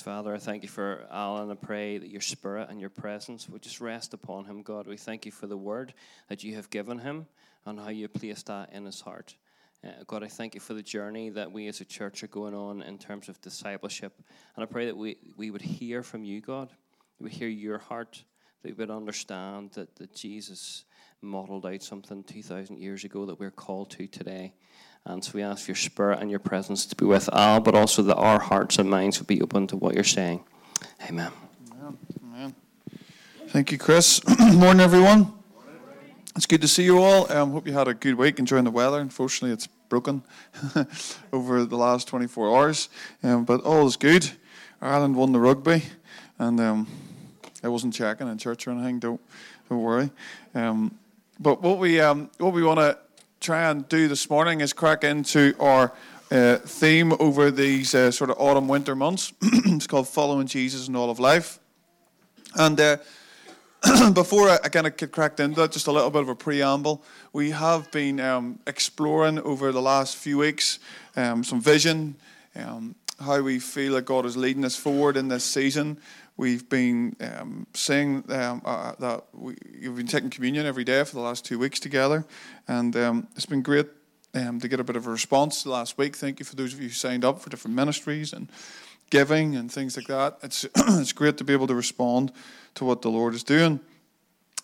Father, I thank you for Alan. I pray that your spirit and your presence would just rest upon him, God. We thank you for the word that you have given him and how you placed that in his heart. Uh, God, I thank you for the journey that we as a church are going on in terms of discipleship. And I pray that we, we would hear from you, God. We hear your heart, that we would understand that, that Jesus modeled out something 2,000 years ago that we're called to today. And so we ask your spirit and your presence to be with Al, but also that our hearts and minds would be open to what you're saying. Amen. Amen. Amen. Thank you, Chris. Morning, everyone. It's good to see you all. I um, hope you had a good week enjoying the weather. Unfortunately, it's broken over the last 24 hours, um, but all is good. Ireland won the rugby, and um, I wasn't checking in church or anything. Don't don't worry. Um, but what we um, what we want to try and do this morning is crack into our uh, theme over these uh, sort of autumn winter months. it's called Following Jesus in All of Life. And uh, before I, I kind of get cracked into that, just a little bit of a preamble. We have been um, exploring over the last few weeks um, some vision, um, how we feel that God is leading us forward in this season. We've been um, saying um, uh, that we, have been taking communion every day for the last two weeks together, and um, it's been great um, to get a bit of a response last week. Thank you for those of you who signed up for different ministries and giving and things like that. It's it's great to be able to respond to what the Lord is doing.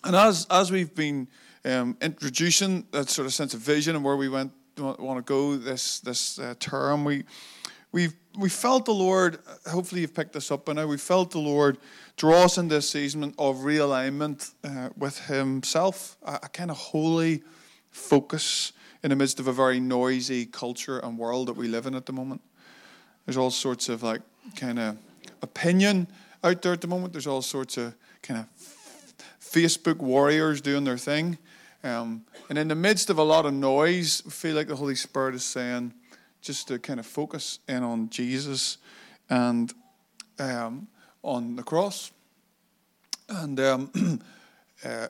And as as we've been um, introducing that sort of sense of vision and where we went want to go this this uh, term, we we've we felt the Lord, hopefully you've picked this up by now, we felt the Lord draw us in this season of realignment uh, with Himself, a, a kind of holy focus in the midst of a very noisy culture and world that we live in at the moment. There's all sorts of like kind of opinion out there at the moment. There's all sorts of kind of Facebook warriors doing their thing. Um, and in the midst of a lot of noise, we feel like the Holy Spirit is saying, just to kind of focus in on Jesus and um, on the cross. And um, uh,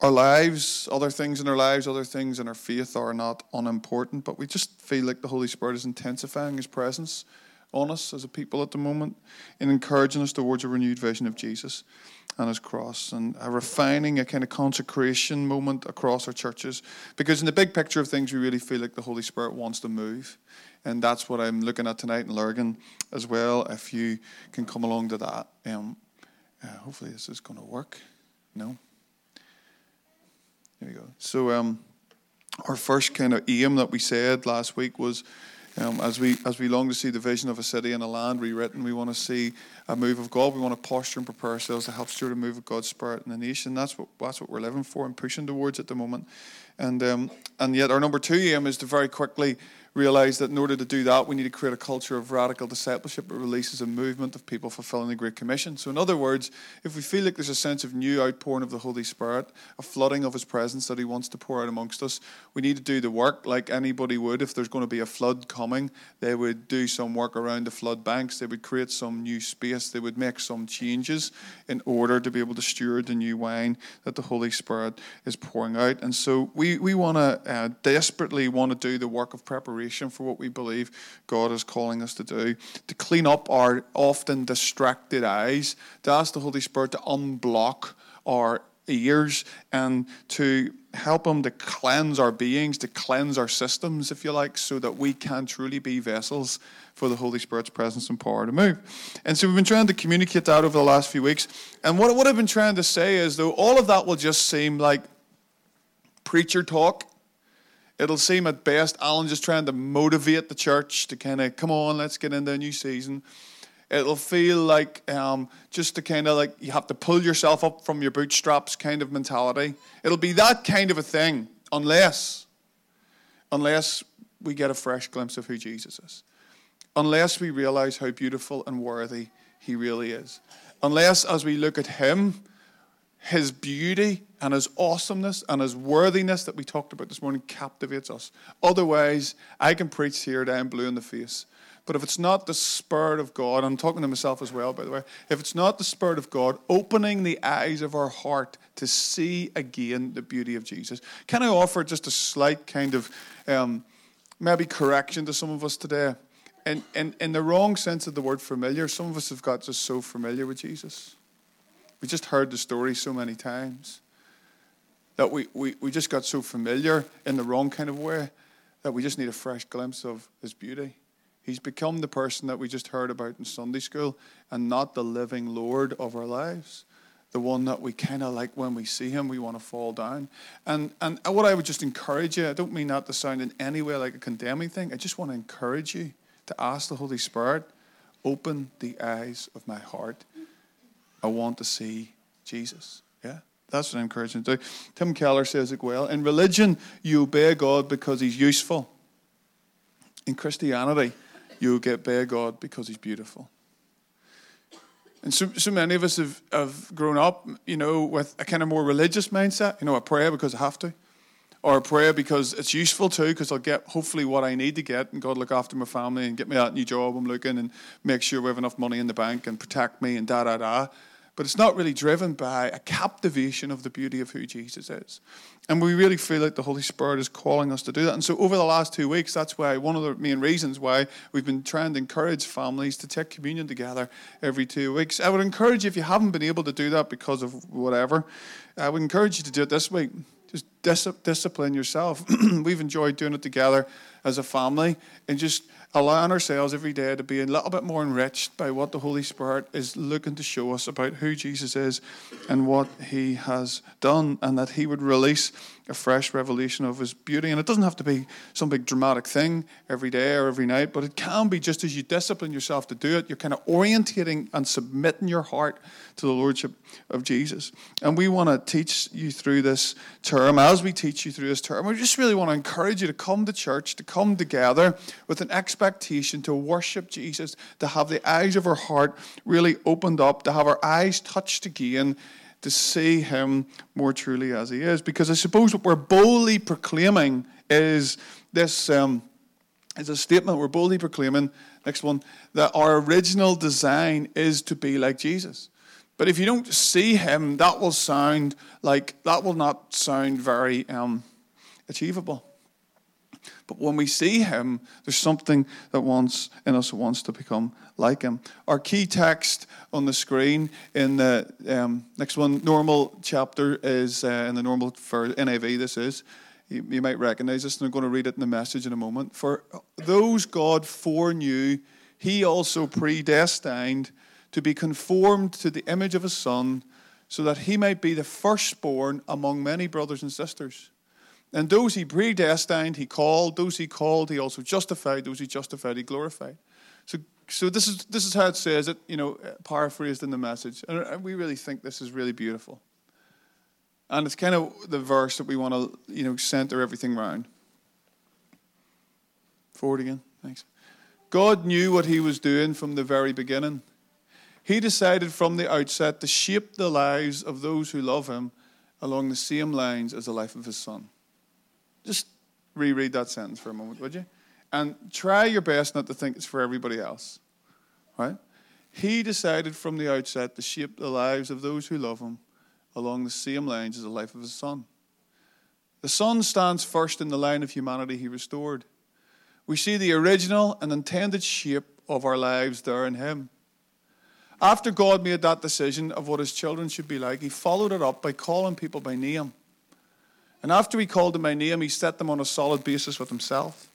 our lives, other things in our lives, other things in our faith are not unimportant, but we just feel like the Holy Spirit is intensifying His presence on us as a people at the moment in encouraging us towards a renewed vision of Jesus and his cross and a refining, a kind of consecration moment across our churches. Because in the big picture of things, we really feel like the Holy Spirit wants to move. And that's what I'm looking at tonight in Lurgan as well. If you can come along to that, um, uh, hopefully this is going to work. No? There we go. So, um, our first kind of aim that we said last week was um, as we as we long to see the vision of a city and a land rewritten, we want to see a move of God. We want to posture and prepare ourselves to help steward a move of God's Spirit in the nation. That's what that's what we're living for and pushing towards at the moment. And um, and yet our number two aim is to very quickly realize that in order to do that, we need to create a culture of radical discipleship that releases a movement of people fulfilling the Great Commission. So, in other words, if we feel like there's a sense of new outpouring of the Holy Spirit, a flooding of His presence that He wants to pour out amongst us, we need to do the work like anybody would. If there's going to be a flood coming, they would do some work around the flood banks, they would create some new space, they would make some changes in order to be able to steward the new wine that the Holy Spirit is pouring out. And so, we, we want to uh, desperately want to do the work of preparation for what we believe God is calling us to do, to clean up our often distracted eyes, to ask the Holy Spirit to unblock our ears and to help Him to cleanse our beings, to cleanse our systems, if you like, so that we can truly be vessels for the Holy Spirit's presence and power to move. And so we've been trying to communicate that over the last few weeks. And what, what I've been trying to say is, though, all of that will just seem like preacher talk It'll seem at best Alan just trying to motivate the church to kind of come on, let's get into a new season. It'll feel like um, just to kind of like you have to pull yourself up from your bootstraps kind of mentality. It'll be that kind of a thing, unless, unless we get a fresh glimpse of who Jesus is, unless we realize how beautiful and worthy He really is, unless as we look at Him his beauty and his awesomeness and his worthiness that we talked about this morning captivates us. Otherwise, I can preach here that I'm blue in the face. But if it's not the Spirit of God, I'm talking to myself as well, by the way, if it's not the Spirit of God opening the eyes of our heart to see again the beauty of Jesus, can I offer just a slight kind of um, maybe correction to some of us today? in, in, in the wrong sense of the word familiar, some of us have got just so familiar with Jesus. We just heard the story so many times that we, we, we just got so familiar in the wrong kind of way that we just need a fresh glimpse of his beauty. He's become the person that we just heard about in Sunday school and not the living Lord of our lives. The one that we kind of like when we see him, we want to fall down. And, and what I would just encourage you, I don't mean that to sound in any way like a condemning thing, I just want to encourage you to ask the Holy Spirit, open the eyes of my heart. I want to see Jesus. Yeah? That's what I'm encouraging to do. Tim Keller says it well. In religion, you obey God because he's useful. In Christianity, you get obey God because he's beautiful. And so, so many of us have, have grown up, you know, with a kind of more religious mindset. You know, I pray because I have to or I pray because it's useful too, because I'll get hopefully what I need to get, and God look after my family and get me that new job I'm looking, and make sure we have enough money in the bank and protect me and da da da. But it's not really driven by a captivation of the beauty of who Jesus is. And we really feel like the Holy Spirit is calling us to do that. And so, over the last two weeks, that's why one of the main reasons why we've been trying to encourage families to take communion together every two weeks. I would encourage you, if you haven't been able to do that because of whatever, I would encourage you to do it this week. Just dis- discipline yourself. We've enjoyed doing it together as a family and just allowing ourselves every day to be a little bit more enriched by what the Holy Spirit is looking to show us about who Jesus is and what he has done, and that he would release a fresh revelation of his beauty. And it doesn't have to be some big dramatic thing every day or every night, but it can be just as you discipline yourself to do it, you're kind of orientating and submitting your heart to the Lordship of Jesus. And we want to teach you through this term. As we teach you through this term, we just really want to encourage you to come to church, to come together with an expectation to worship Jesus, to have the eyes of our heart really opened up, to have our eyes touched again to see him more truly as he is. Because I suppose what we're boldly proclaiming is this um, is a statement we're boldly proclaiming, next one, that our original design is to be like Jesus. But if you don't see him, that will sound like, that will not sound very um, achievable. But when we see him, there's something that wants in us that wants to become like him. Our key text on the screen in the um, next one, normal chapter, is uh, in the normal for NIV. This is. You, you might recognize this, and I'm going to read it in the message in a moment. For those God foreknew, he also predestined to be conformed to the image of his Son, so that he might be the firstborn among many brothers and sisters. And those he predestined, he called. Those he called, he also justified. Those he justified, he glorified. So, so this is this is how it says it. You know, paraphrased in the message, and uh, we really think this is really beautiful. And it's kind of the verse that we want to, you know, center everything around. Forward again, thanks. God knew what He was doing from the very beginning. He decided from the outset to shape the lives of those who love Him along the same lines as the life of His Son. Just reread that sentence for a moment, would you? And try your best not to think it's for everybody else. Right? He decided from the outset to shape the lives of those who love him along the same lines as the life of his son. The son stands first in the line of humanity he restored. We see the original and intended shape of our lives there in him. After God made that decision of what his children should be like, he followed it up by calling people by name. And after he called them by name, he set them on a solid basis with himself.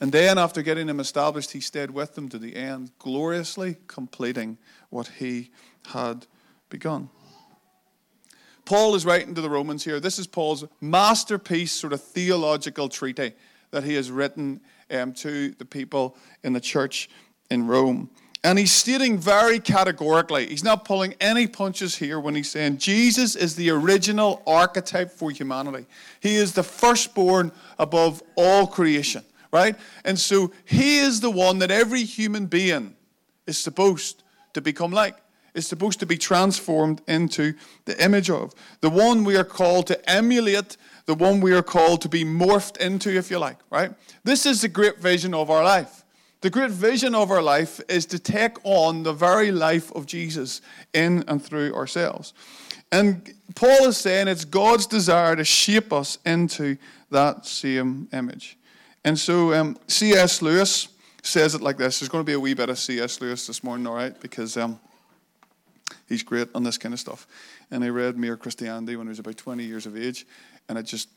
And then, after getting them established, he stayed with them to the end, gloriously completing what he had begun. Paul is writing to the Romans here. This is Paul's masterpiece, sort of theological treatise that he has written um, to the people in the church in Rome. And he's stating very categorically, he's not pulling any punches here when he's saying Jesus is the original archetype for humanity. He is the firstborn above all creation, right? And so he is the one that every human being is supposed to become like, is supposed to be transformed into the image of. The one we are called to emulate, the one we are called to be morphed into, if you like, right? This is the great vision of our life. The great vision of our life is to take on the very life of Jesus in and through ourselves. And Paul is saying it's God's desire to shape us into that same image. And so um, C.S. Lewis says it like this. There's going to be a wee bit of C.S. Lewis this morning, all right? Because um, he's great on this kind of stuff. And I read Mere Christianity when I was about 20 years of age, and it just,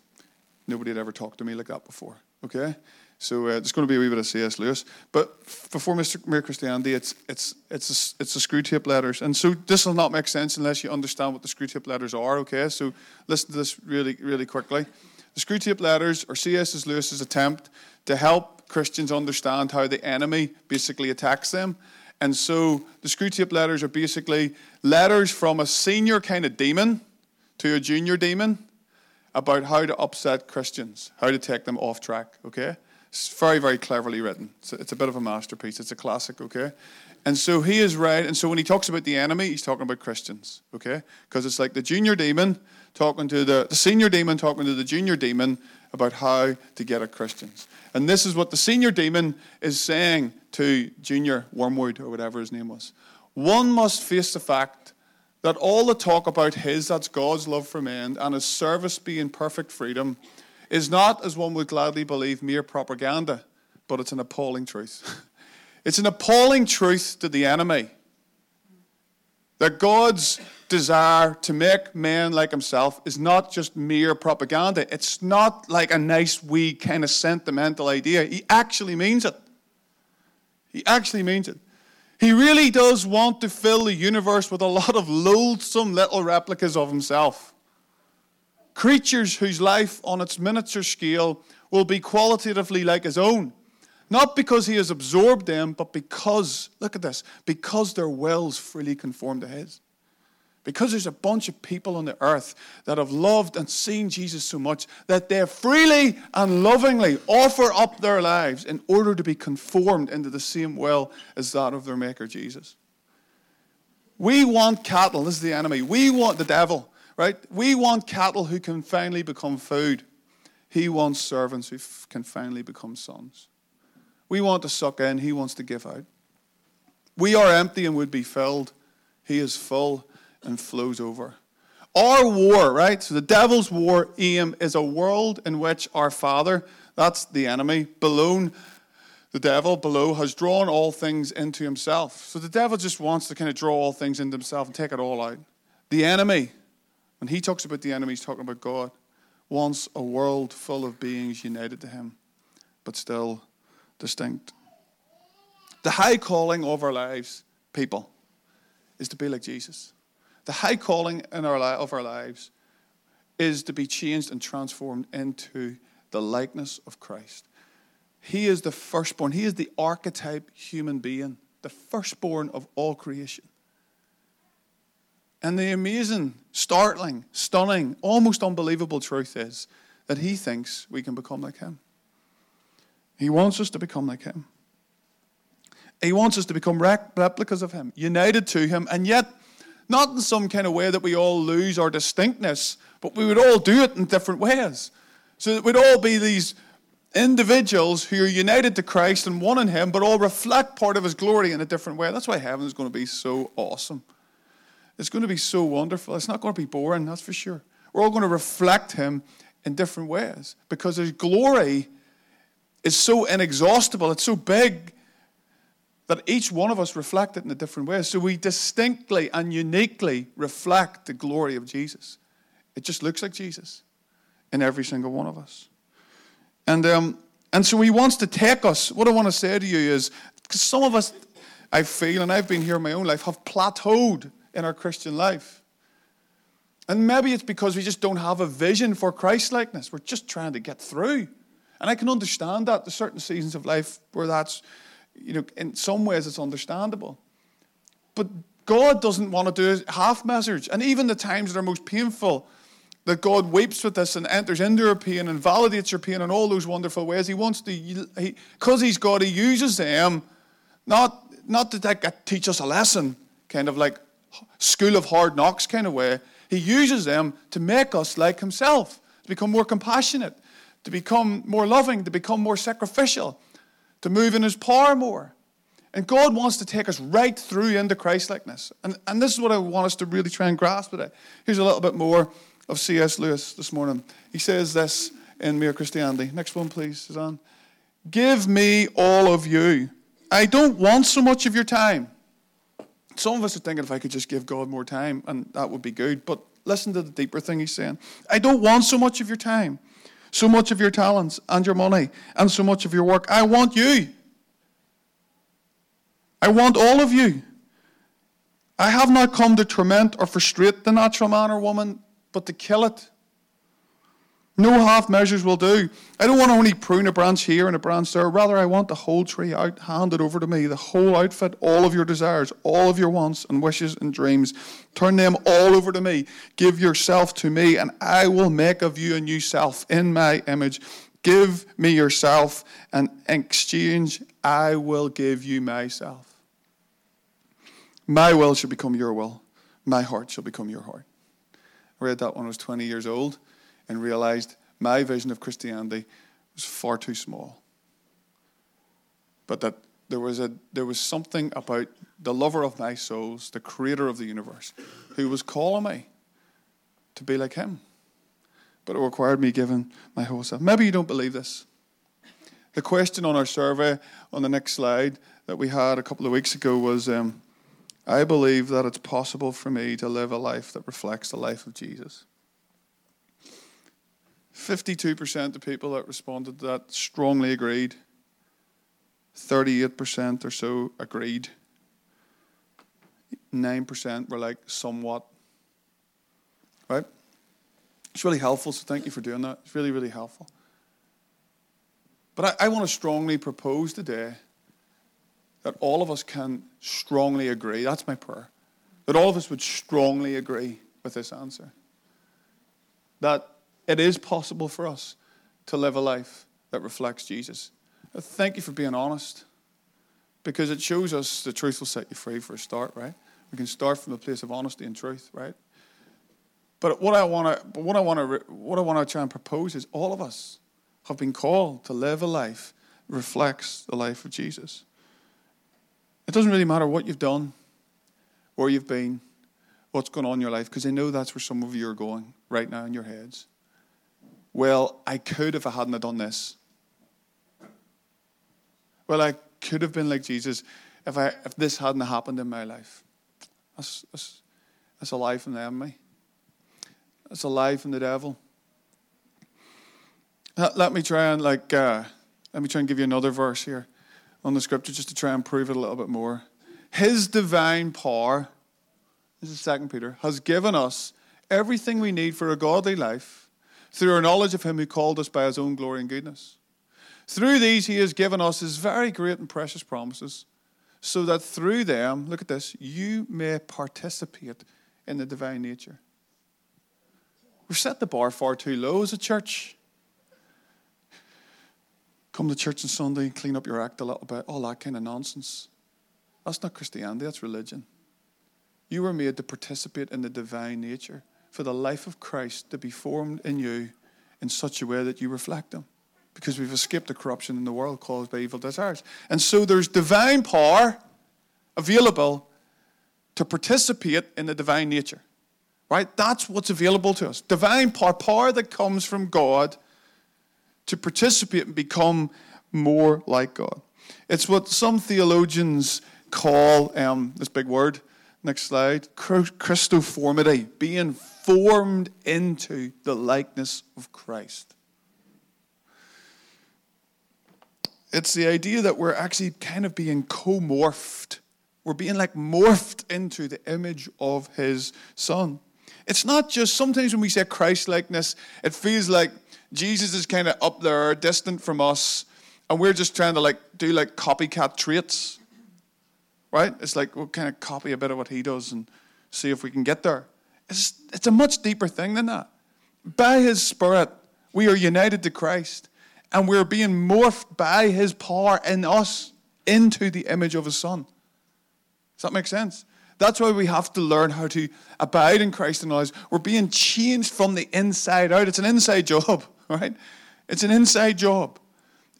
nobody had ever talked to me like that before, okay? So uh, there's going to be a wee bit of C.S. Lewis. But before Mr. Mere Christianity, it's, it's, it's, a, it's the Screwtape letters. And so this will not make sense unless you understand what the Screwtape letters are, okay? So listen to this really, really quickly. The Screwtape letters are C.S. Lewis's attempt to help Christians understand how the enemy basically attacks them. And so the Screwtape letters are basically letters from a senior kind of demon to a junior demon about how to upset Christians, how to take them off track, okay? It's very, very cleverly written. It's a, it's a bit of a masterpiece. It's a classic, okay? And so he is right. And so when he talks about the enemy, he's talking about Christians, okay? Because it's like the junior demon talking to the, the senior demon talking to the junior demon about how to get at Christians. And this is what the senior demon is saying to junior Wormwood, or whatever his name was. One must face the fact that all the talk about his, that's God's love for men, and his service being perfect freedom, is not, as one would gladly believe, mere propaganda, but it's an appalling truth. it's an appalling truth to the enemy that God's desire to make men like himself is not just mere propaganda. It's not like a nice, wee, kind of sentimental idea. He actually means it. He actually means it. He really does want to fill the universe with a lot of loathsome little replicas of himself creatures whose life on its miniature scale will be qualitatively like his own. Not because he has absorbed them, but because, look at this, because their wills freely conform to his. Because there's a bunch of people on the earth that have loved and seen Jesus so much that they freely and lovingly offer up their lives in order to be conformed into the same will as that of their Maker Jesus. We want cattle, this is the enemy. We want the devil right? We want cattle who can finally become food. He wants servants who can finally become sons. We want to suck in, he wants to give out. We are empty and would be filled. He is full and flows over. Our war, right? So the devil's war aim is a world in which our Father, that's the enemy, below the devil below, has drawn all things into himself. So the devil just wants to kind of draw all things into himself and take it all out. The enemy, when he talks about the enemy, he's talking about God. Wants a world full of beings united to him, but still distinct. The high calling of our lives, people, is to be like Jesus. The high calling in our li- of our lives is to be changed and transformed into the likeness of Christ. He is the firstborn, He is the archetype human being, the firstborn of all creation. And the amazing, startling, stunning, almost unbelievable truth is that he thinks we can become like him. He wants us to become like him. He wants us to become replicas of him, united to him, and yet not in some kind of way that we all lose our distinctness, but we would all do it in different ways. So that we'd all be these individuals who are united to Christ and one in him, but all reflect part of his glory in a different way. That's why heaven is going to be so awesome. It's going to be so wonderful. It's not going to be boring, that's for sure. We're all going to reflect Him in different ways because His glory is so inexhaustible, it's so big that each one of us reflect it in a different way. So we distinctly and uniquely reflect the glory of Jesus. It just looks like Jesus in every single one of us. And, um, and so he wants to take us. What I want to say to you is because some of us, I feel, and I've been here in my own life, have plateaued in our Christian life. And maybe it's because we just don't have a vision for Christ likeness. We're just trying to get through. And I can understand that. There's certain seasons of life where that's, you know, in some ways it's understandable. But God doesn't want to do half measures. And even the times that are most painful, that God weeps with us and enters into your pain and validates your pain in all those wonderful ways. He wants to, because he, He's God, He uses them not, not to like, teach us a lesson, kind of like school of hard knocks kind of way. He uses them to make us like himself, to become more compassionate, to become more loving, to become more sacrificial, to move in his power more. And God wants to take us right through into Christlikeness. And, and this is what I want us to really try and grasp today. Here's a little bit more of C.S. Lewis this morning. He says this in Mere Christianity. Next one, please, Suzanne. Give me all of you I don't want so much of your time. Some of us are thinking if I could just give God more time, and that would be good. But listen to the deeper thing he's saying. I don't want so much of your time, so much of your talents and your money, and so much of your work. I want you. I want all of you. I have not come to torment or frustrate the natural man or woman, but to kill it. No half measures will do. I don't want to only prune a branch here and a branch there. Rather, I want the whole tree out, handed over to me, the whole outfit, all of your desires, all of your wants and wishes and dreams. Turn them all over to me. Give yourself to me, and I will make of you a new self in my image. Give me yourself, and in exchange, I will give you myself. My will shall become your will, my heart shall become your heart. I read that when I was 20 years old and realized my vision of Christianity was far too small. But that there was, a, there was something about the lover of my souls, the creator of the universe, who was calling me to be like him. But it required me giving my whole self. Maybe you don't believe this. The question on our survey on the next slide that we had a couple of weeks ago was um, I believe that it's possible for me to live a life that reflects the life of Jesus. 52% of people that responded to that strongly agreed. 38% or so agreed. 9% were like somewhat. Right? It's really helpful, so thank you for doing that. It's really, really helpful. But I, I want to strongly propose today that all of us can strongly agree. That's my prayer. That all of us would strongly agree with this answer. That it is possible for us to live a life that reflects Jesus. Thank you for being honest because it shows us the truth will set you free for a start, right? We can start from a place of honesty and truth, right? But what I want to, what I want to, what I want to try and propose is all of us have been called to live a life that reflects the life of Jesus. It doesn't really matter what you've done, where you've been, what's going on in your life, because I know that's where some of you are going right now in your heads well, I could if I hadn't done this. Well, I could have been like Jesus if, I, if this hadn't happened in my life. That's, that's, that's a lie from the enemy. That's a lie from the devil. Let me try and like uh, let me try and give you another verse here on the scripture just to try and prove it a little bit more. His divine power, this is Second Peter, has given us everything we need for a godly life through our knowledge of him who called us by his own glory and goodness. Through these, he has given us his very great and precious promises, so that through them, look at this, you may participate in the divine nature. We've set the bar far too low as a church. Come to church on Sunday, clean up your act a little bit, all that kind of nonsense. That's not Christianity, that's religion. You were made to participate in the divine nature for the life of Christ to be formed in you in such a way that you reflect Him. Because we've escaped the corruption in the world caused by evil desires. And so there's divine power available to participate in the divine nature. Right? That's what's available to us. Divine power, power that comes from God to participate and become more like God. It's what some theologians call um, this big word. Next slide. Christoformity, being formed into the likeness of Christ. It's the idea that we're actually kind of being co morphed. We're being like morphed into the image of his son. It's not just sometimes when we say Christ likeness, it feels like Jesus is kind of up there, distant from us, and we're just trying to like do like copycat traits. Right? It's like we'll kind of copy a bit of what he does and see if we can get there. It's, it's a much deeper thing than that. By His Spirit, we are united to Christ and we're being morphed by His power in us into the image of His Son. Does that make sense? That's why we have to learn how to abide in Christ in our lives. We're being changed from the inside out. It's an inside job, right? It's an inside job.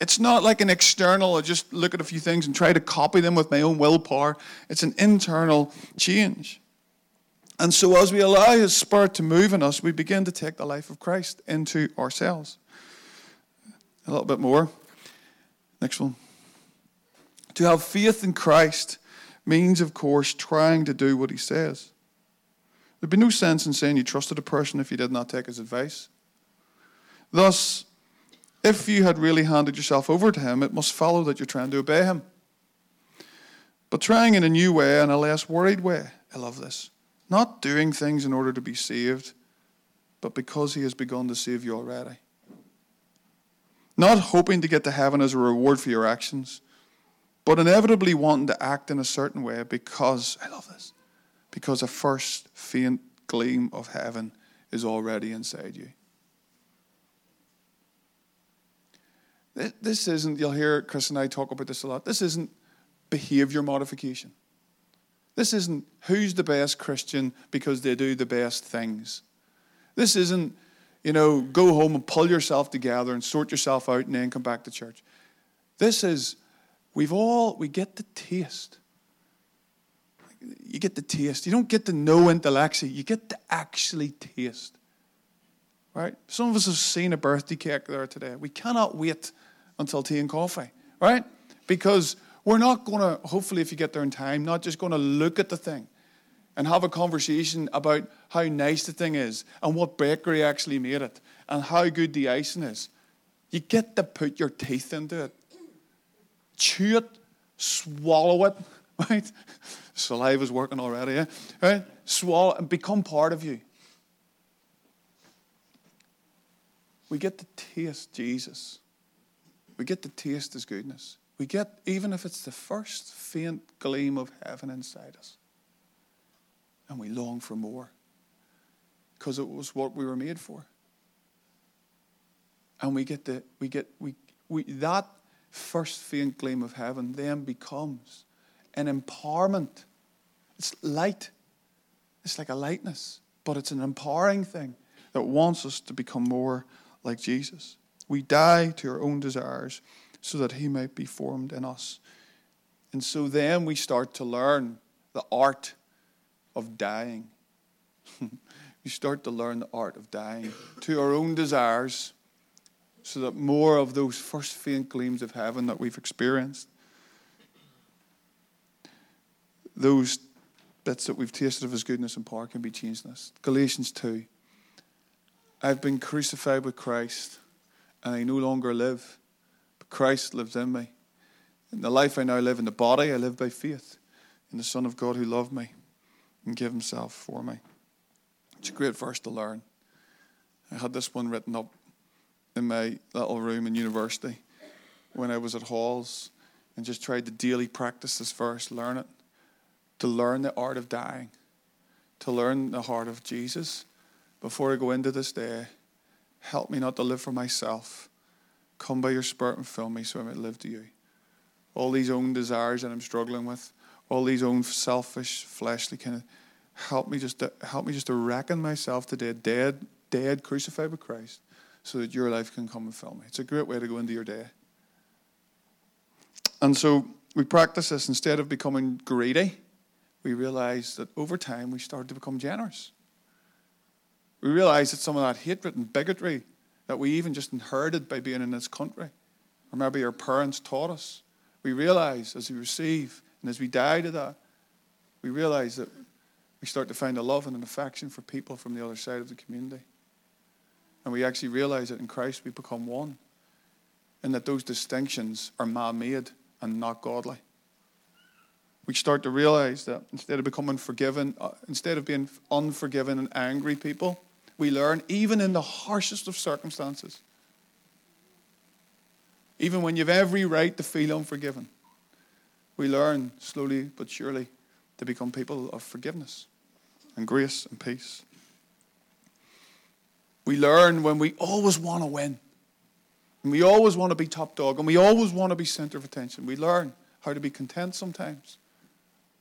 It's not like an external, I just look at a few things and try to copy them with my own willpower. It's an internal change. And so, as we allow His Spirit to move in us, we begin to take the life of Christ into ourselves. A little bit more. Next one. To have faith in Christ means, of course, trying to do what he says. There'd be no sense in saying you trusted a person if you did not take his advice. Thus, if you had really handed yourself over to him, it must follow that you're trying to obey him. But trying in a new way and a less worried way. I love this. Not doing things in order to be saved, but because he has begun to save you already. Not hoping to get to heaven as a reward for your actions, but inevitably wanting to act in a certain way because, I love this, because a first faint gleam of heaven is already inside you. This isn't, you'll hear Chris and I talk about this a lot, this isn't behavior modification. This isn't who's the best Christian because they do the best things. This isn't, you know, go home and pull yourself together and sort yourself out and then come back to church. This is, we've all, we get the taste. You get the taste. You don't get to know intellectually, you get to actually taste. Right? Some of us have seen a birthday cake there today. We cannot wait until tea and coffee, right? Because we're not going to, hopefully, if you get there in time, not just going to look at the thing and have a conversation about how nice the thing is and what bakery actually made it and how good the icing is. You get to put your teeth into it, chew it, swallow it, right? Saliva's working already, yeah? Right? Swallow and become part of you. We get to taste Jesus. We get to taste his goodness. We get, even if it's the first faint gleam of heaven inside us. And we long for more because it was what we were made for. And we get the, we get, we, we, that first faint gleam of heaven then becomes an empowerment. It's light. It's like a lightness, but it's an empowering thing that wants us to become more like Jesus. We die to our own desires so that he might be formed in us. And so then we start to learn the art of dying. we start to learn the art of dying to our own desires so that more of those first faint gleams of heaven that we've experienced, those bits that we've tasted of his goodness and power can be changed in us. Galatians 2. I've been crucified with Christ, and I no longer live Christ lives in me. In the life I now live in the body, I live by faith in the Son of God who loved me and gave himself for me. It's a great verse to learn. I had this one written up in my little room in university when I was at Halls and just tried to daily practice this verse, learn it, to learn the art of dying, to learn the heart of Jesus. Before I go into this day, help me not to live for myself Come by your Spirit and fill me so I might live to you. All these own desires that I'm struggling with, all these own selfish, fleshly kind of help me just to help me just to reckon myself today dead, dead, crucified with Christ, so that your life can come and fill me. It's a great way to go into your day. And so we practice this instead of becoming greedy, we realize that over time we start to become generous. We realize that some of that hatred and bigotry that we even just inherited by being in this country, or maybe our parents taught us. We realize as we receive and as we die to that, we realize that we start to find a love and an affection for people from the other side of the community. And we actually realize that in Christ we become one, and that those distinctions are man made and not godly. We start to realize that instead of becoming forgiven, uh, instead of being unforgiven and angry people, we learn, even in the harshest of circumstances, even when you have every right to feel unforgiven, we learn slowly but surely to become people of forgiveness and grace and peace. We learn when we always want to win, and we always want to be top dog, and we always want to be center of attention. We learn how to be content sometimes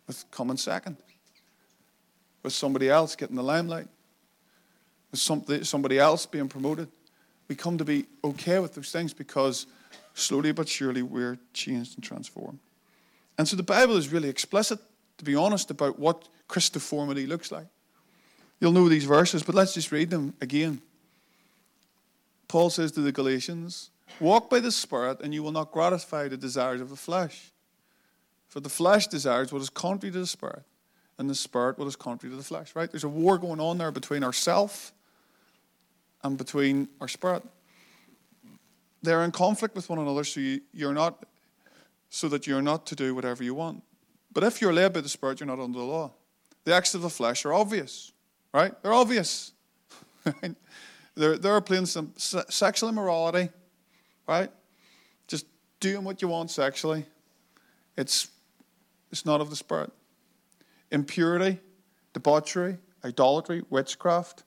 with coming second, with somebody else getting the limelight something, somebody else being promoted. We come to be okay with those things because slowly but surely we're changed and transformed. And so the Bible is really explicit, to be honest, about what Christoformity looks like. You'll know these verses, but let's just read them again. Paul says to the Galatians, Walk by the Spirit, and you will not gratify the desires of the flesh. For the flesh desires what is contrary to the spirit, and the spirit what is contrary to the flesh, right? There's a war going on there between ourself and between our spirit. They're in conflict with one another, so you, you're not so that you're not to do whatever you want. But if you're led by the Spirit, you're not under the law. The acts of the flesh are obvious, right? They're obvious. they're, they're playing some sexual immorality, right? Just doing what you want sexually. It's, it's not of the Spirit. Impurity, debauchery, idolatry, witchcraft,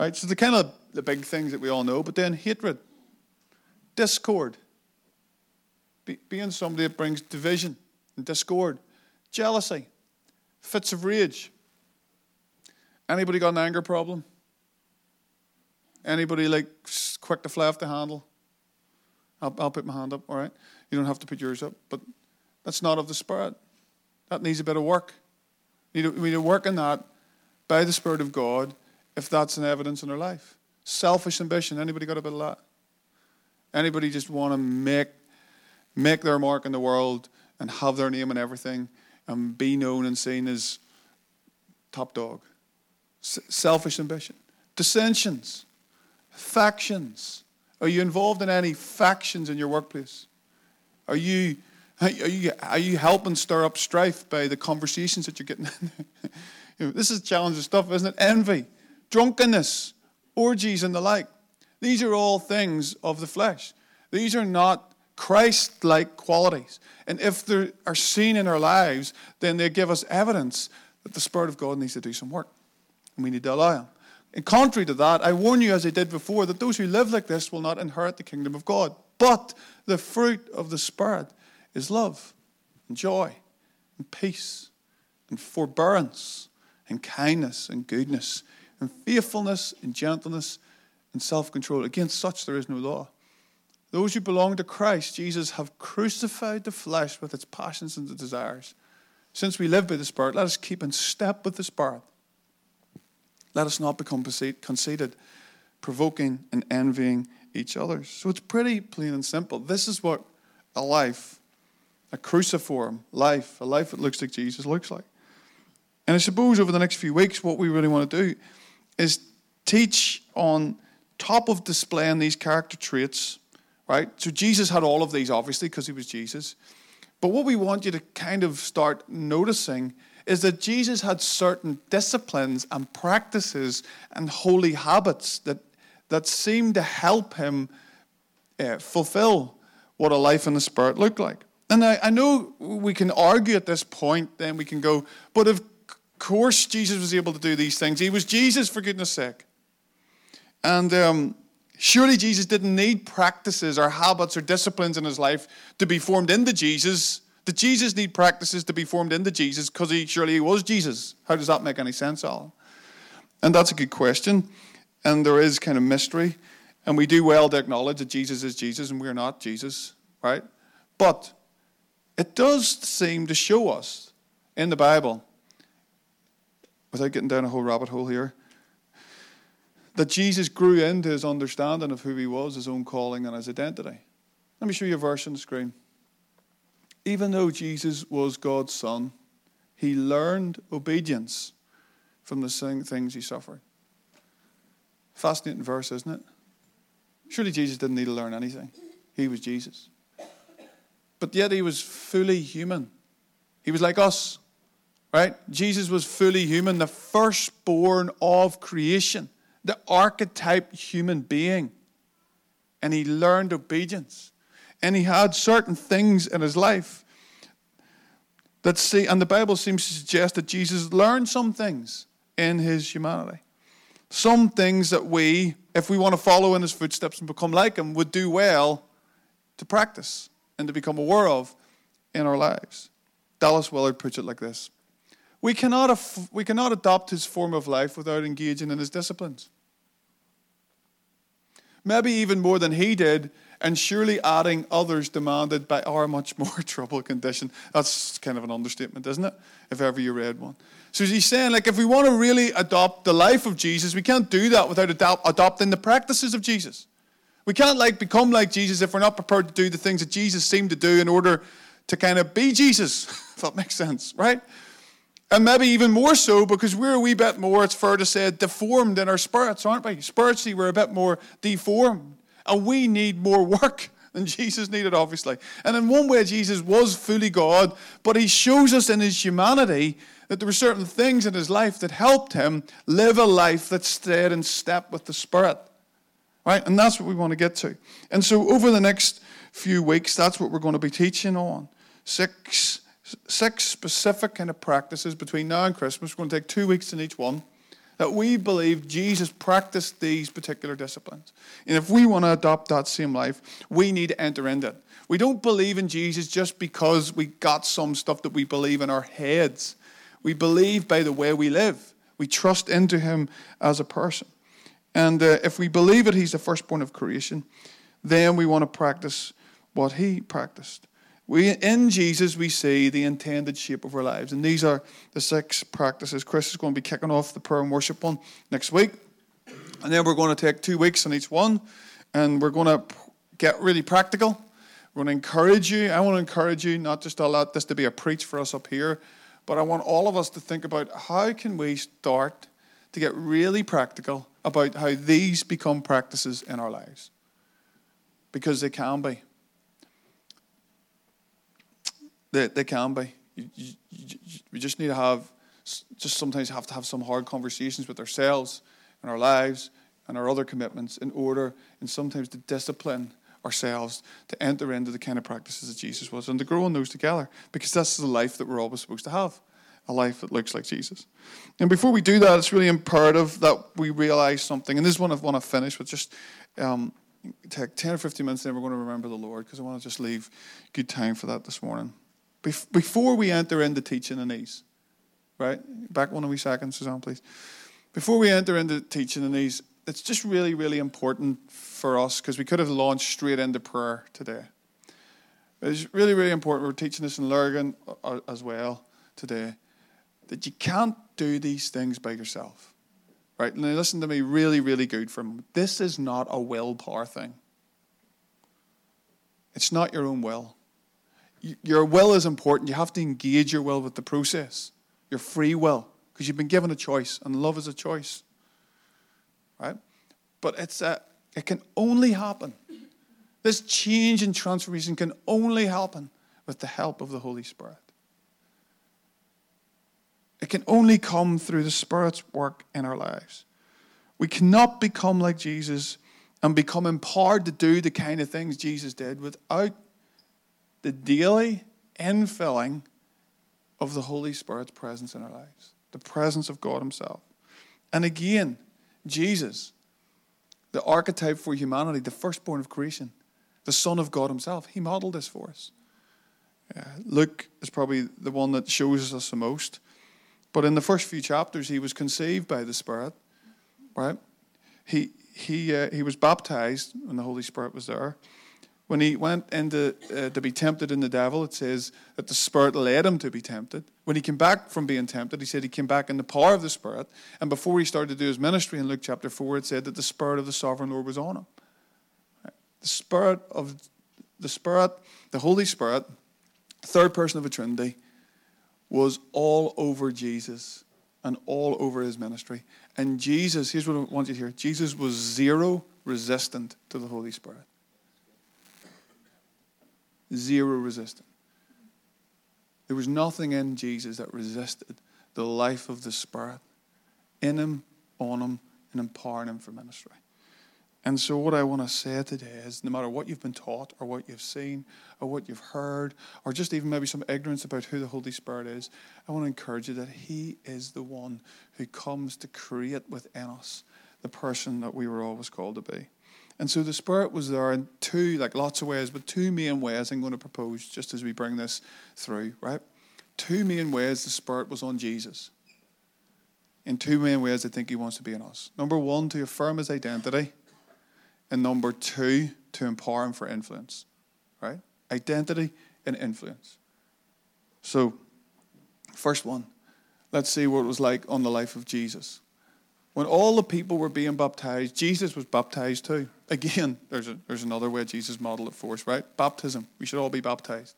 right? So the kind of the big things that we all know, but then hatred, discord, be, being somebody that brings division and discord, jealousy, fits of rage. Anybody got an anger problem? Anybody like quick to fly off the handle? I'll, I'll put my hand up, all right? You don't have to put yours up, but that's not of the Spirit. That needs a bit of work. We need to, work on that by the Spirit of God if that's an evidence in their life. Selfish ambition. Anybody got a bit of that? Anybody just want to make make their mark in the world and have their name and everything and be known and seen as top dog. S- selfish ambition. Dissensions. Factions. Are you involved in any factions in your workplace? Are you, are you, are you helping stir up strife by the conversations that you're getting you know, this is challenging stuff, isn't it? Envy, drunkenness, orgies, and the like. These are all things of the flesh. These are not Christ like qualities. And if they are seen in our lives, then they give us evidence that the Spirit of God needs to do some work. And we need to allow Him. And contrary to that, I warn you, as I did before, that those who live like this will not inherit the kingdom of God. But the fruit of the Spirit is love, and joy, and peace, and forbearance, and kindness, and goodness, and faithfulness, and gentleness, and self control. Against such there is no law. Those who belong to Christ Jesus have crucified the flesh with its passions and desires. Since we live by the Spirit, let us keep in step with the Spirit. Let us not become conceited, provoking and envying each other. So it's pretty plain and simple. This is what a life, a cruciform life, a life that looks like Jesus looks like. And I suppose over the next few weeks, what we really want to do is teach on top of displaying these character traits right? So Jesus had all of these, obviously, because he was Jesus. But what we want you to kind of start noticing is that Jesus had certain disciplines and practices and holy habits that, that seemed to help him uh, fulfill what a life in the Spirit looked like. And I, I know we can argue at this point, then we can go, but of course Jesus was able to do these things. He was Jesus, for goodness sake. And um, Surely Jesus didn't need practices or habits or disciplines in his life to be formed into Jesus. Did Jesus need practices to be formed into Jesus because he surely he was Jesus? How does that make any sense, Alan? And that's a good question. And there is kind of mystery. And we do well to acknowledge that Jesus is Jesus and we're not Jesus, right? But it does seem to show us in the Bible, without getting down a whole rabbit hole here, that Jesus grew into his understanding of who he was, his own calling, and his identity. Let me show you a verse on the screen. Even though Jesus was God's son, he learned obedience from the same things he suffered. Fascinating verse, isn't it? Surely Jesus didn't need to learn anything. He was Jesus. But yet he was fully human. He was like us, right? Jesus was fully human, the firstborn of creation the archetype human being. And he learned obedience. And he had certain things in his life that see, and the Bible seems to suggest that Jesus learned some things in his humanity. Some things that we, if we want to follow in his footsteps and become like him, would do well to practice and to become aware of in our lives. Dallas Willard puts it like this we cannot, af- we cannot adopt his form of life without engaging in his disciplines. Maybe even more than he did, and surely adding others demanded by our much more troubled condition. That's kind of an understatement, isn't it? If ever you read one. So he's saying, like, if we want to really adopt the life of Jesus, we can't do that without adopt- adopting the practices of Jesus. We can't like become like Jesus if we're not prepared to do the things that Jesus seemed to do in order to kind of be Jesus, if that makes sense, right? And maybe even more so because we're a wee bit more, it's fair to say, deformed in our spirits, aren't we? Spiritually, we're a bit more deformed. And we need more work than Jesus needed, obviously. And in one way, Jesus was fully God, but he shows us in his humanity that there were certain things in his life that helped him live a life that stayed in step with the Spirit. Right? And that's what we want to get to. And so over the next few weeks, that's what we're going to be teaching on. Six six specific kind of practices between now and Christmas. We're going to take two weeks in each one. That we believe Jesus practiced these particular disciplines. And if we want to adopt that same life, we need to enter into it. We don't believe in Jesus just because we got some stuff that we believe in our heads. We believe by the way we live. We trust into him as a person. And uh, if we believe that he's the firstborn of creation, then we want to practice what he practiced. We, in Jesus, we see the intended shape of our lives. And these are the six practices. Chris is going to be kicking off the prayer and worship one next week. And then we're going to take two weeks on each one. And we're going to get really practical. We're going to encourage you. I want to encourage you not just to allow this to be a preach for us up here, but I want all of us to think about how can we start to get really practical about how these become practices in our lives. Because they can be. They, they can be. You, just need to have, just sometimes have to have some hard conversations with ourselves and our lives and our other commitments in order, and sometimes to discipline ourselves to enter into the kind of practices that Jesus was and to grow in those together because that's the life that we're always supposed to have a life that looks like Jesus. And before we do that, it's really imperative that we realize something. And this is one I want to finish with just um, take 10 or 15 minutes, then we're going to remember the Lord because I want to just leave good time for that this morning before we enter into teaching the these, right? Back one of wee seconds, Suzanne, please. Before we enter into teaching the these, it's just really, really important for us because we could have launched straight into prayer today. It's really, really important. We're teaching this in Lurgan uh, as well today that you can't do these things by yourself. Right? And listen to me really, really good moment. This is not a willpower thing, it's not your own will your will is important. You have to engage your will with the process, your free will, because you've been given a choice, and love is a choice. Right? But it's a, it can only happen. This change and transformation can only happen with the help of the Holy Spirit. It can only come through the Spirit's work in our lives. We cannot become like Jesus and become empowered to do the kind of things Jesus did without the daily infilling of the Holy Spirit's presence in our lives, the presence of God Himself. And again, Jesus, the archetype for humanity, the firstborn of creation, the Son of God Himself, He modeled this for us. Luke is probably the one that shows us the most. But in the first few chapters, he was conceived by the Spirit, right? He, he, uh, he was baptized when the Holy Spirit was there. When he went into uh, to be tempted in the devil, it says that the Spirit led him to be tempted. When he came back from being tempted, he said he came back in the power of the Spirit. And before he started to do his ministry in Luke chapter 4, it said that the Spirit of the sovereign Lord was on him. The Spirit of the Spirit, the Holy Spirit, third person of the Trinity, was all over Jesus and all over his ministry. And Jesus, here's what I want you to hear Jesus was zero resistant to the Holy Spirit. Zero resistance. There was nothing in Jesus that resisted the life of the Spirit in him, on him, and empowering him for ministry. And so, what I want to say today is no matter what you've been taught, or what you've seen, or what you've heard, or just even maybe some ignorance about who the Holy Spirit is, I want to encourage you that He is the one who comes to create within us the person that we were always called to be. And so the Spirit was there in two, like lots of ways, but two main ways I'm going to propose just as we bring this through, right? Two main ways the Spirit was on Jesus. In two main ways, I think He wants to be in us. Number one, to affirm His identity. And number two, to empower Him for influence, right? Identity and influence. So, first one, let's see what it was like on the life of Jesus. When all the people were being baptized, Jesus was baptized too. Again, there's, a, there's another way Jesus modeled it for us, right? Baptism. We should all be baptized.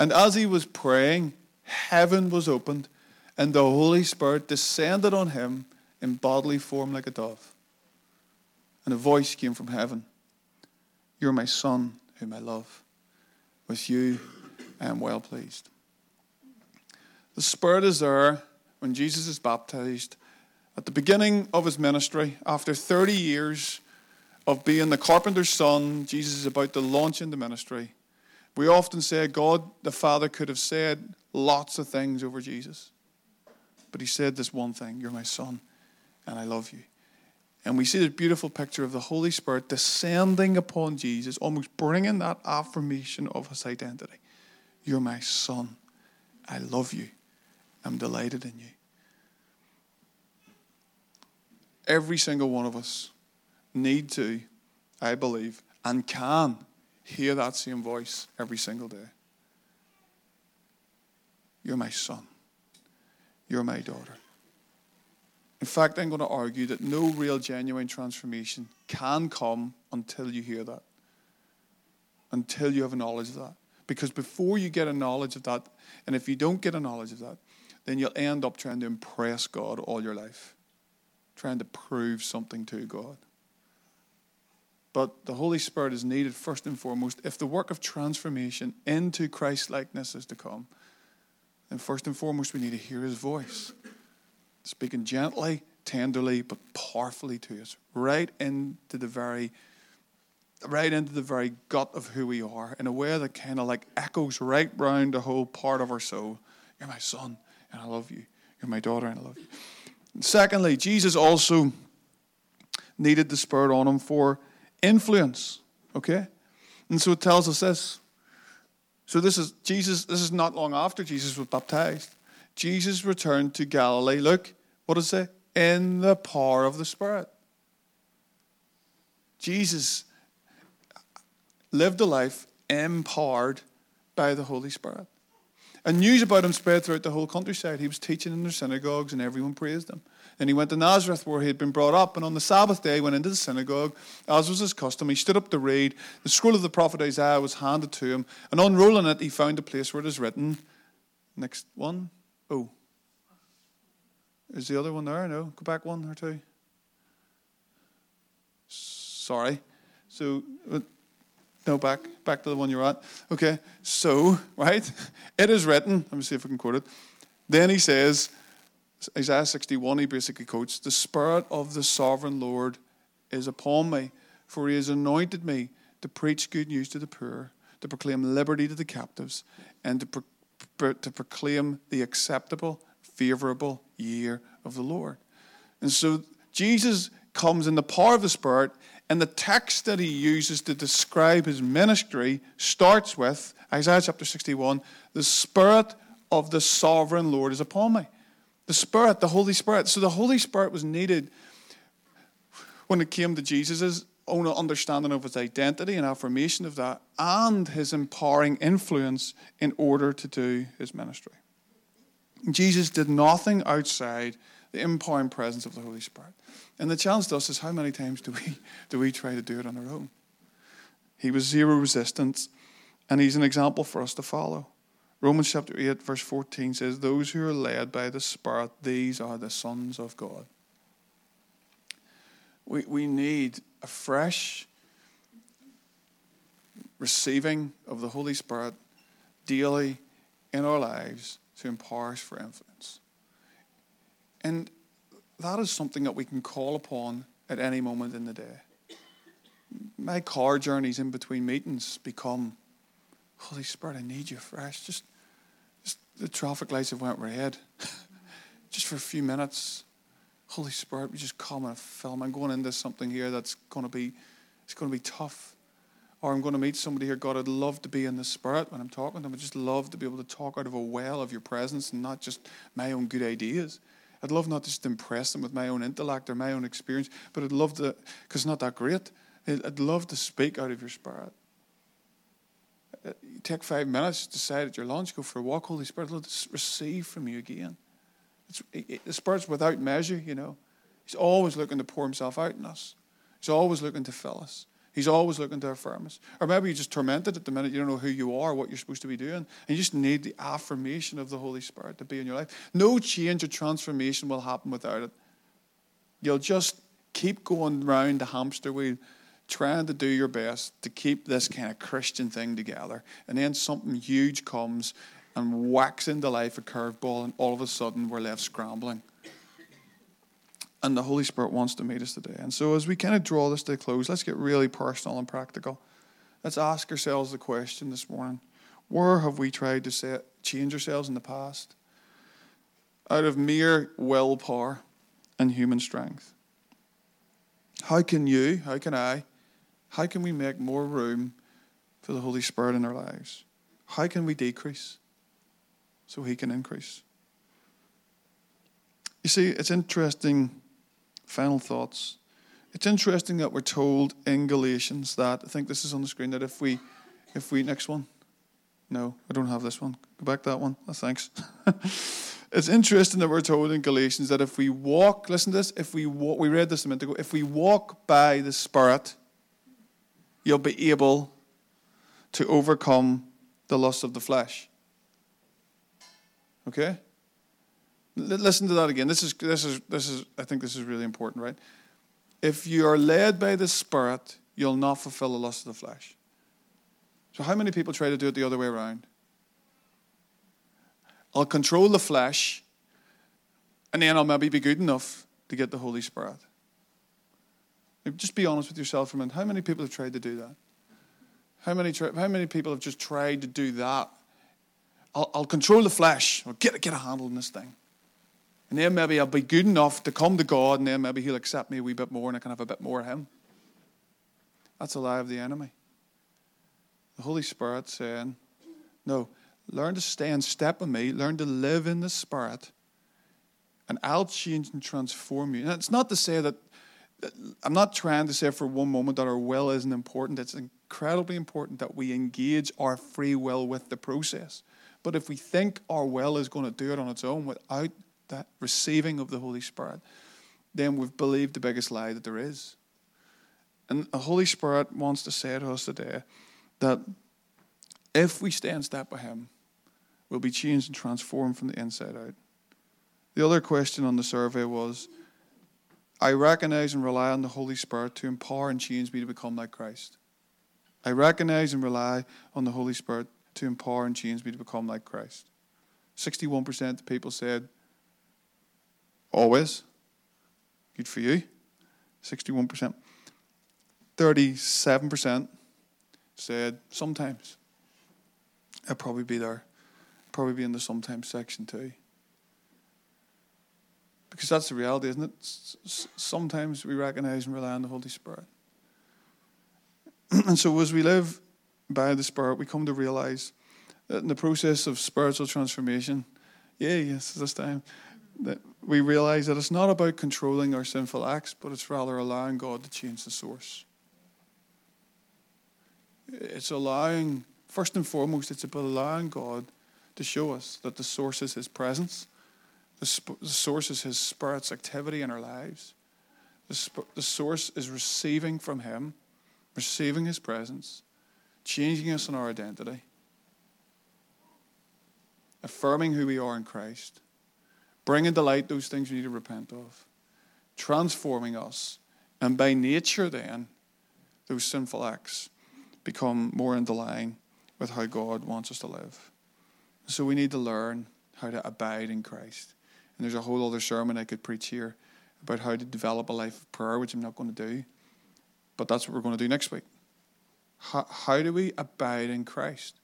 And as he was praying, heaven was opened, and the Holy Spirit descended on him in bodily form like a dove. And a voice came from heaven You're my son, whom I love. With you I am well pleased. The Spirit is there when Jesus is baptized at the beginning of his ministry, after 30 years of being the carpenter's son, Jesus is about to launch into ministry. We often say God the Father could have said lots of things over Jesus, but he said this one thing You're my son, and I love you. And we see this beautiful picture of the Holy Spirit descending upon Jesus, almost bringing that affirmation of his identity. You're my son. I love you. I'm delighted in you. Every single one of us need to, I believe, and can hear that same voice every single day. You're my son. You're my daughter. In fact, I'm going to argue that no real, genuine transformation can come until you hear that, until you have a knowledge of that. Because before you get a knowledge of that, and if you don't get a knowledge of that, then you'll end up trying to impress God all your life, trying to prove something to God. But the Holy Spirit is needed first and foremost if the work of transformation into Christ likeness is to come. Then, first and foremost, we need to hear His voice, speaking gently, tenderly, but powerfully to us, right into the very right into the very gut of who we are in a way that kind of like echoes right round the whole part of our soul. You're my son, and I love you. You're my daughter, and I love you. Secondly, Jesus also needed the Spirit on him for influence. Okay? And so it tells us this. So this is Jesus, this is not long after Jesus was baptized. Jesus returned to Galilee. Look, what does it say? In the power of the Spirit. Jesus lived a life empowered by the Holy Spirit. And news about him spread throughout the whole countryside. He was teaching in their synagogues and everyone praised him. Then he went to Nazareth where he had been brought up, and on the Sabbath day went into the synagogue, as was his custom. He stood up to read. The scroll of the prophet Isaiah was handed to him, and unrolling it, he found a place where it is written. Next one. Oh. Is the other one there? No. Go back one or two. Sorry. So, uh, no, back back to the one you're at. Okay. So, right, it is written. Let me see if I can quote it. Then he says, Isaiah 61, he basically quotes, The Spirit of the sovereign Lord is upon me, for he has anointed me to preach good news to the poor, to proclaim liberty to the captives, and to, pro- to proclaim the acceptable, favorable year of the Lord. And so Jesus comes in the power of the Spirit, and the text that he uses to describe his ministry starts with Isaiah chapter 61 the Spirit of the sovereign Lord is upon me. The Spirit, the Holy Spirit. So the Holy Spirit was needed when it came to Jesus' own understanding of his identity and affirmation of that, and his empowering influence in order to do his ministry. Jesus did nothing outside the empowering presence of the Holy Spirit. And the challenge to us is how many times do we do we try to do it on our own? He was zero resistance, and he's an example for us to follow. Romans chapter 8, verse 14 says, Those who are led by the Spirit, these are the sons of God. We, we need a fresh receiving of the Holy Spirit daily in our lives to empower us for influence. And that is something that we can call upon at any moment in the day. My car journeys in between meetings become Holy Spirit, I need you fresh. Just, just the traffic lights have went red. just for a few minutes. Holy Spirit, we just come and film. I'm going into something here that's going to be, it's going to be tough. Or I'm going to meet somebody here. God, I'd love to be in the Spirit when I'm talking to them. I'd just love to be able to talk out of a well of your presence and not just my own good ideas. I'd love not just to impress them with my own intellect or my own experience, but I'd love to, because it's not that great, I'd love to speak out of your Spirit. Take five minutes, decide at your lunch, go for a walk, Holy Spirit, let us receive from you again. It's, it, the Spirit's without measure, you know. He's always looking to pour himself out in us. He's always looking to fill us. He's always looking to affirm us. Or maybe you're just tormented at the minute. You don't know who you are, what you're supposed to be doing. And you just need the affirmation of the Holy Spirit to be in your life. No change or transformation will happen without it. You'll just keep going round the hamster wheel, trying to do your best to keep this kind of Christian thing together. And then something huge comes and whacks into life a curveball, and all of a sudden we're left scrambling. And the Holy Spirit wants to meet us today. And so, as we kind of draw this to a close, let's get really personal and practical. Let's ask ourselves the question this morning where have we tried to set, change ourselves in the past? Out of mere willpower and human strength. How can you, how can I, how can we make more room for the Holy Spirit in our lives? How can we decrease so He can increase? You see, it's interesting Final thoughts. It's interesting that we're told in Galatians that I think this is on the screen that if we, if we next one, no, I don't have this one. Go back to that one. Oh, thanks. it's interesting that we're told in Galatians that if we walk, listen to this. If we walk, we read this a minute ago. If we walk by the Spirit, you'll be able to overcome the lust of the flesh. Okay. Listen to that again. This is, this is, this is, I think this is really important, right? If you are led by the Spirit, you'll not fulfill the lust of the flesh. So, how many people try to do it the other way around? I'll control the flesh, and then I'll maybe be good enough to get the Holy Spirit. Just be honest with yourself for a minute. How many people have tried to do that? How many, how many people have just tried to do that? I'll, I'll control the flesh. I'll get, get a handle on this thing. And then maybe I'll be good enough to come to God, and then maybe He'll accept me a wee bit more, and I can have a bit more of Him. That's a lie of the enemy. The Holy Spirit saying, No, learn to stay in step with me, learn to live in the Spirit, and I'll change and transform you. And it's not to say that, I'm not trying to say for one moment that our will isn't important. It's incredibly important that we engage our free will with the process. But if we think our will is going to do it on its own without that receiving of the Holy Spirit, then we've believed the biggest lie that there is. And the Holy Spirit wants to say to us today that if we stay in step with Him, we'll be changed and transformed from the inside out. The other question on the survey was I recognize and rely on the Holy Spirit to empower and change me to become like Christ. I recognize and rely on the Holy Spirit to empower and change me to become like Christ. 61% of people said Always. Good for you. 61%. 37% said sometimes. I'd probably be there. Probably be in the sometimes section too. Because that's the reality, isn't it? Sometimes we recognize and rely on the Holy Spirit. and so as we live by the Spirit, we come to realize that in the process of spiritual transformation, yeah, yes, this time, that we realize that it's not about controlling our sinful acts, but it's rather allowing God to change the source. It's allowing, first and foremost, it's about allowing God to show us that the source is His presence, the, sp- the source is His Spirit's activity in our lives. The, sp- the source is receiving from Him, receiving His presence, changing us in our identity, affirming who we are in Christ bringing to light those things we need to repent of, transforming us. And by nature, then, those sinful acts become more in the line with how God wants us to live. So we need to learn how to abide in Christ. And there's a whole other sermon I could preach here about how to develop a life of prayer, which I'm not going to do. But that's what we're going to do next week. How, how do we abide in Christ?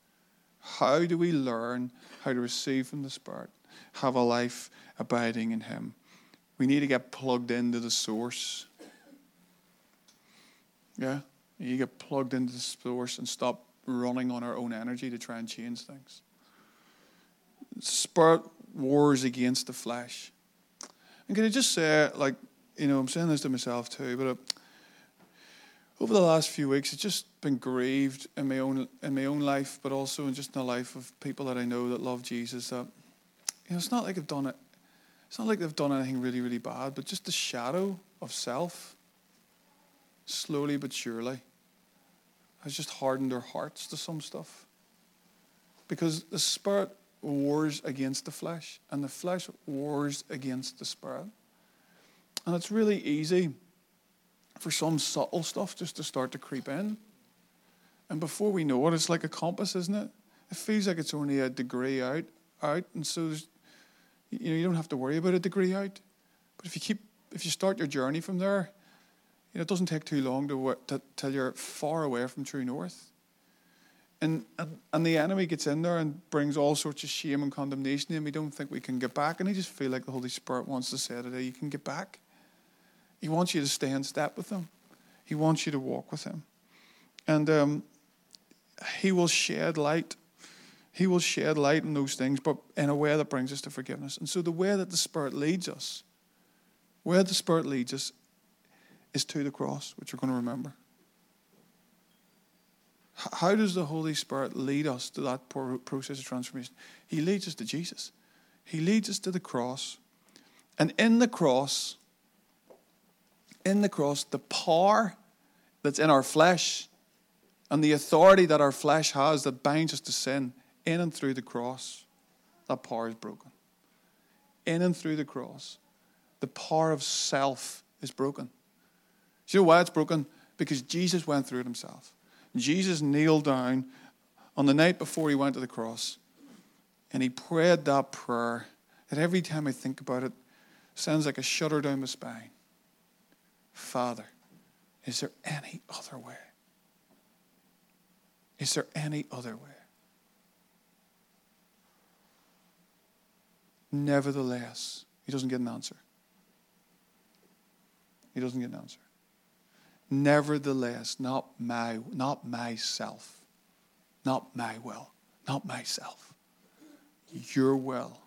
How do we learn how to receive from the Spirit? Have a life abiding in Him. We need to get plugged into the source. Yeah? You get plugged into the source and stop running on our own energy to try and change things. Spirit wars against the flesh. And can I just say, like, you know, I'm saying this to myself too, but uh, over the last few weeks, it's just been grieved in my own in my own life, but also in just in the life of people that I know that love Jesus. That you know, it's not like I've done it it's not like they've done anything really, really bad, but just the shadow of self, slowly but surely, has just hardened their hearts to some stuff. Because the Spirit wars against the flesh, and the flesh wars against the Spirit. And it's really easy for some subtle stuff just to start to creep in. And before we know it, it's like a compass, isn't it? It feels like it's only a degree out, out, and so you know you don't have to worry about a degree out. But if you keep, if you start your journey from there, you know it doesn't take too long to, to till you're far away from true north. And, and and the enemy gets in there and brings all sorts of shame and condemnation, and we don't think we can get back. And I just feel like the Holy Spirit wants to say today, you can get back. He wants you to stay in step with Him. He wants you to walk with Him. And um, He will shed light. He will shed light on those things, but in a way that brings us to forgiveness. And so the way that the Spirit leads us, where the Spirit leads us, is to the cross, which we're going to remember. How does the Holy Spirit lead us to that process of transformation? He leads us to Jesus. He leads us to the cross. And in the cross, in the cross, the power that's in our flesh and the authority that our flesh has that binds us to sin, in and through the cross, that power is broken. In and through the cross, the power of self is broken. Do you know why it's broken? Because Jesus went through it himself. Jesus kneeled down on the night before he went to the cross and he prayed that prayer that every time I think about it, sounds like a shudder down my spine. Father, is there any other way? Is there any other way? Nevertheless, he doesn't get an answer. He doesn't get an answer. Nevertheless, not my, not myself, not my will, not myself. Your will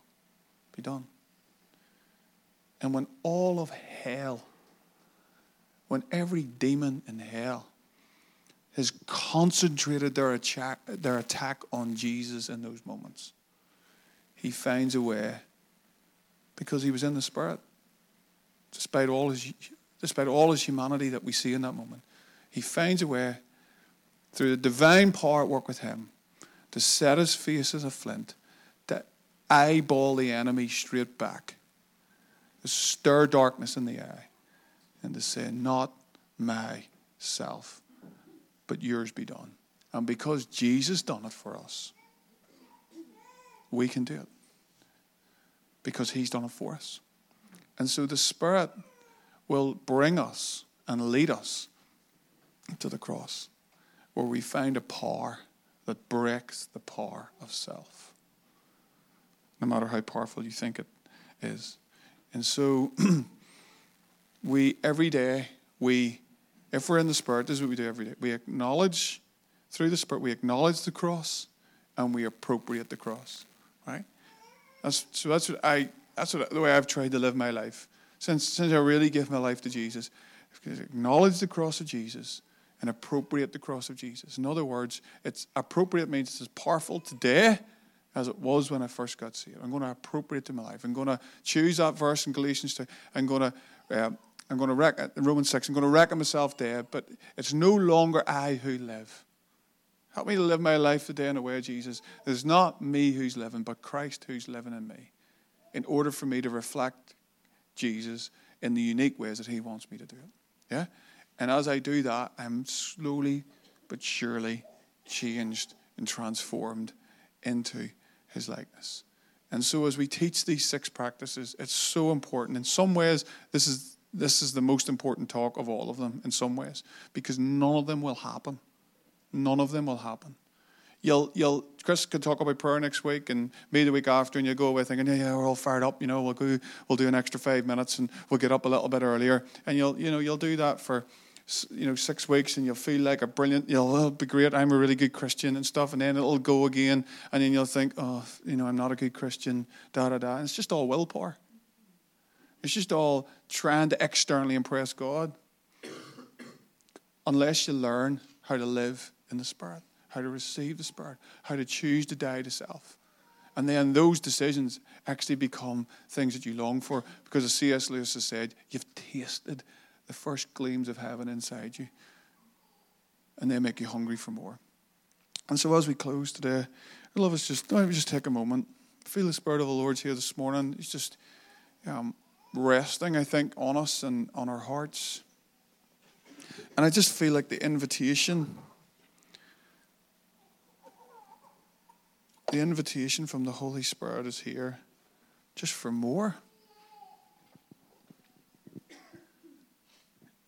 be done. And when all of hell when every demon in hell has concentrated their attack, their attack on Jesus in those moments, he finds a way because he was in the Spirit. Despite all his, despite all his humanity that we see in that moment, he finds a way through the divine power at work with him to set his face as a flint, to eyeball the enemy straight back, to stir darkness in the eye and to say, Not myself, but yours be done. And because Jesus done it for us, we can do it. Because he's done it for us. And so the Spirit will bring us and lead us to the cross, where we find a power that breaks the power of self, no matter how powerful you think it is. And so we every day we if we're in the spirit this is what we do every day we acknowledge through the spirit we acknowledge the cross and we appropriate the cross that's, so that's what i that's what, the way i've tried to live my life since since i really gave my life to jesus acknowledge the cross of jesus and appropriate the cross of jesus in other words it's appropriate means it's as powerful today as it was when I first got saved. I'm going to appropriate to my life. I'm going to choose that verse in Galatians 2. I'm going to um, I'm going to wreck in Romans 6, I'm going to reckon myself dead, but it's no longer I who live. Help me to live my life today in a way, Jesus. It's not me who's living, but Christ who's living in me. In order for me to reflect Jesus in the unique ways that He wants me to do it. Yeah? And as I do that, I'm slowly but surely changed and transformed into His likeness. And so, as we teach these six practices, it's so important. In some ways, this is this is the most important talk of all of them in some ways because none of them will happen. None of them will happen. You'll, you'll, Chris could talk about prayer next week and me the week after, and you go away thinking, yeah, yeah, we're all fired up. You know, we'll go, we'll do an extra five minutes, and we'll get up a little bit earlier, and you'll, you know, you'll do that for, you know, six weeks, and you'll feel like a brilliant. You'll, oh, it'll be great. I'm a really good Christian and stuff, and then it'll go again, and then you'll think, oh, you know, I'm not a good Christian. Da da da. And it's just all willpower. It's just all trying to externally impress God. Unless you learn how to live in the Spirit, how to receive the Spirit, how to choose to die to self. And then those decisions actually become things that you long for because, as C.S. Lewis has said, you've tasted the first gleams of heaven inside you. and they make you hungry for more. And so as we close today, I'd love us just, maybe just take a moment. Feel the Spirit of the Lord's here this morning. He's just um, resting, I think, on us and on our hearts. And I just feel like the invitation, the invitation from the Holy Spirit is here just for more.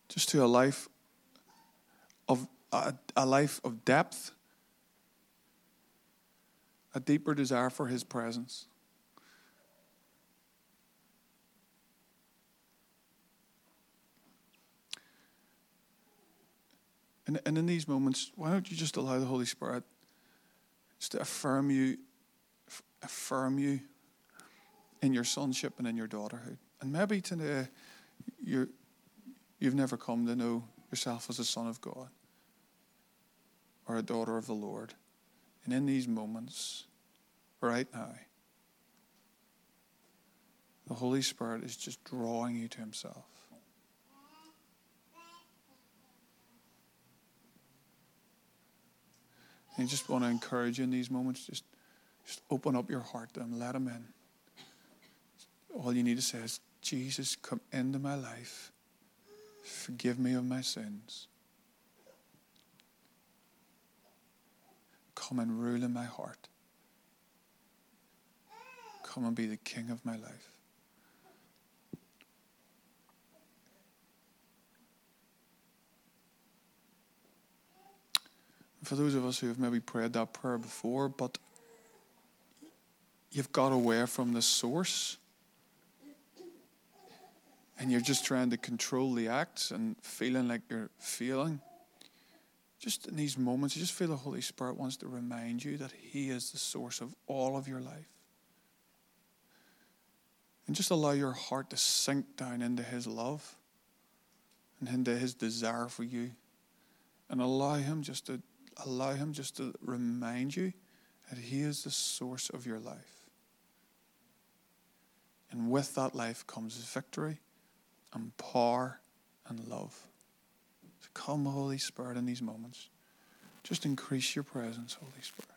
Just to a life of a, a life of depth, a deeper desire for his presence. And, and in these moments, why don't you just allow the Holy Spirit just to affirm you, affirm you in your sonship and in your daughterhood? And maybe today you're, you've never come to know yourself as a son of God or a daughter of the Lord. And in these moments, right now, the Holy Spirit is just drawing you to Himself. And I just want to encourage you in these moments, just, just open up your heart to and let Him in. All you need to say is, Jesus, come into my life. Forgive me of my sins. Come and rule in my heart. Come and be the king of my life. For those of us who have maybe prayed that prayer before, but you've got away from the source and you're just trying to control the acts and feeling like you're feeling. just in these moments, you just feel the Holy Spirit wants to remind you that He is the source of all of your life. And just allow your heart to sink down into His love and into His desire for you. And allow Him just to allow Him just to remind you that He is the source of your life. And with that life comes victory and power and love. So come, Holy Spirit, in these moments. Just increase your presence, Holy Spirit.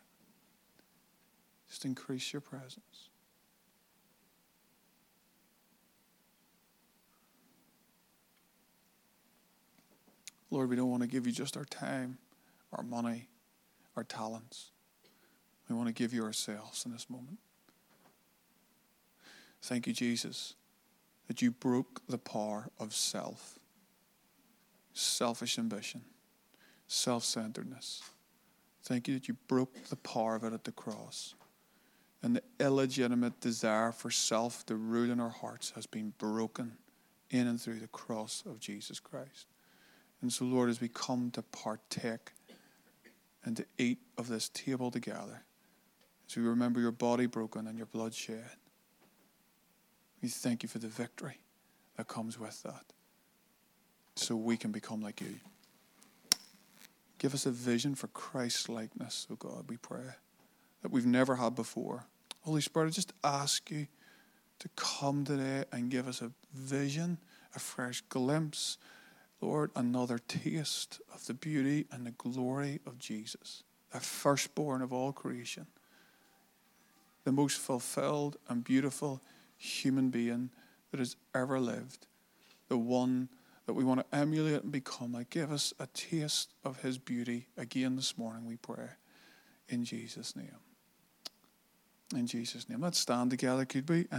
Just increase your presence. Lord, we don't want to give you just our time, our money, our talents. We want to give you ourselves in this moment. Thank you, Jesus, that you broke the power of self selfish ambition, self centeredness. Thank you that you broke the power of it at the cross. And the illegitimate desire for self to rule in our hearts has been broken in and through the cross of Jesus Christ. And so, Lord, as we come to partake and to eat of this table together, as we remember your body broken and your blood shed, we thank you for the victory that comes with that so we can become like you. Give us a vision for Christ likeness, oh God, we pray, that we've never had before. Holy Spirit, I just ask you to come today and give us a vision, a fresh glimpse, Lord, another taste of the beauty and the glory of Jesus, the firstborn of all creation, the most fulfilled and beautiful human being that has ever lived, the one that we want to emulate and become like. Give us a taste of His beauty again this morning, we pray. In Jesus' name. In Jesus' name. Let's stand together, could we? And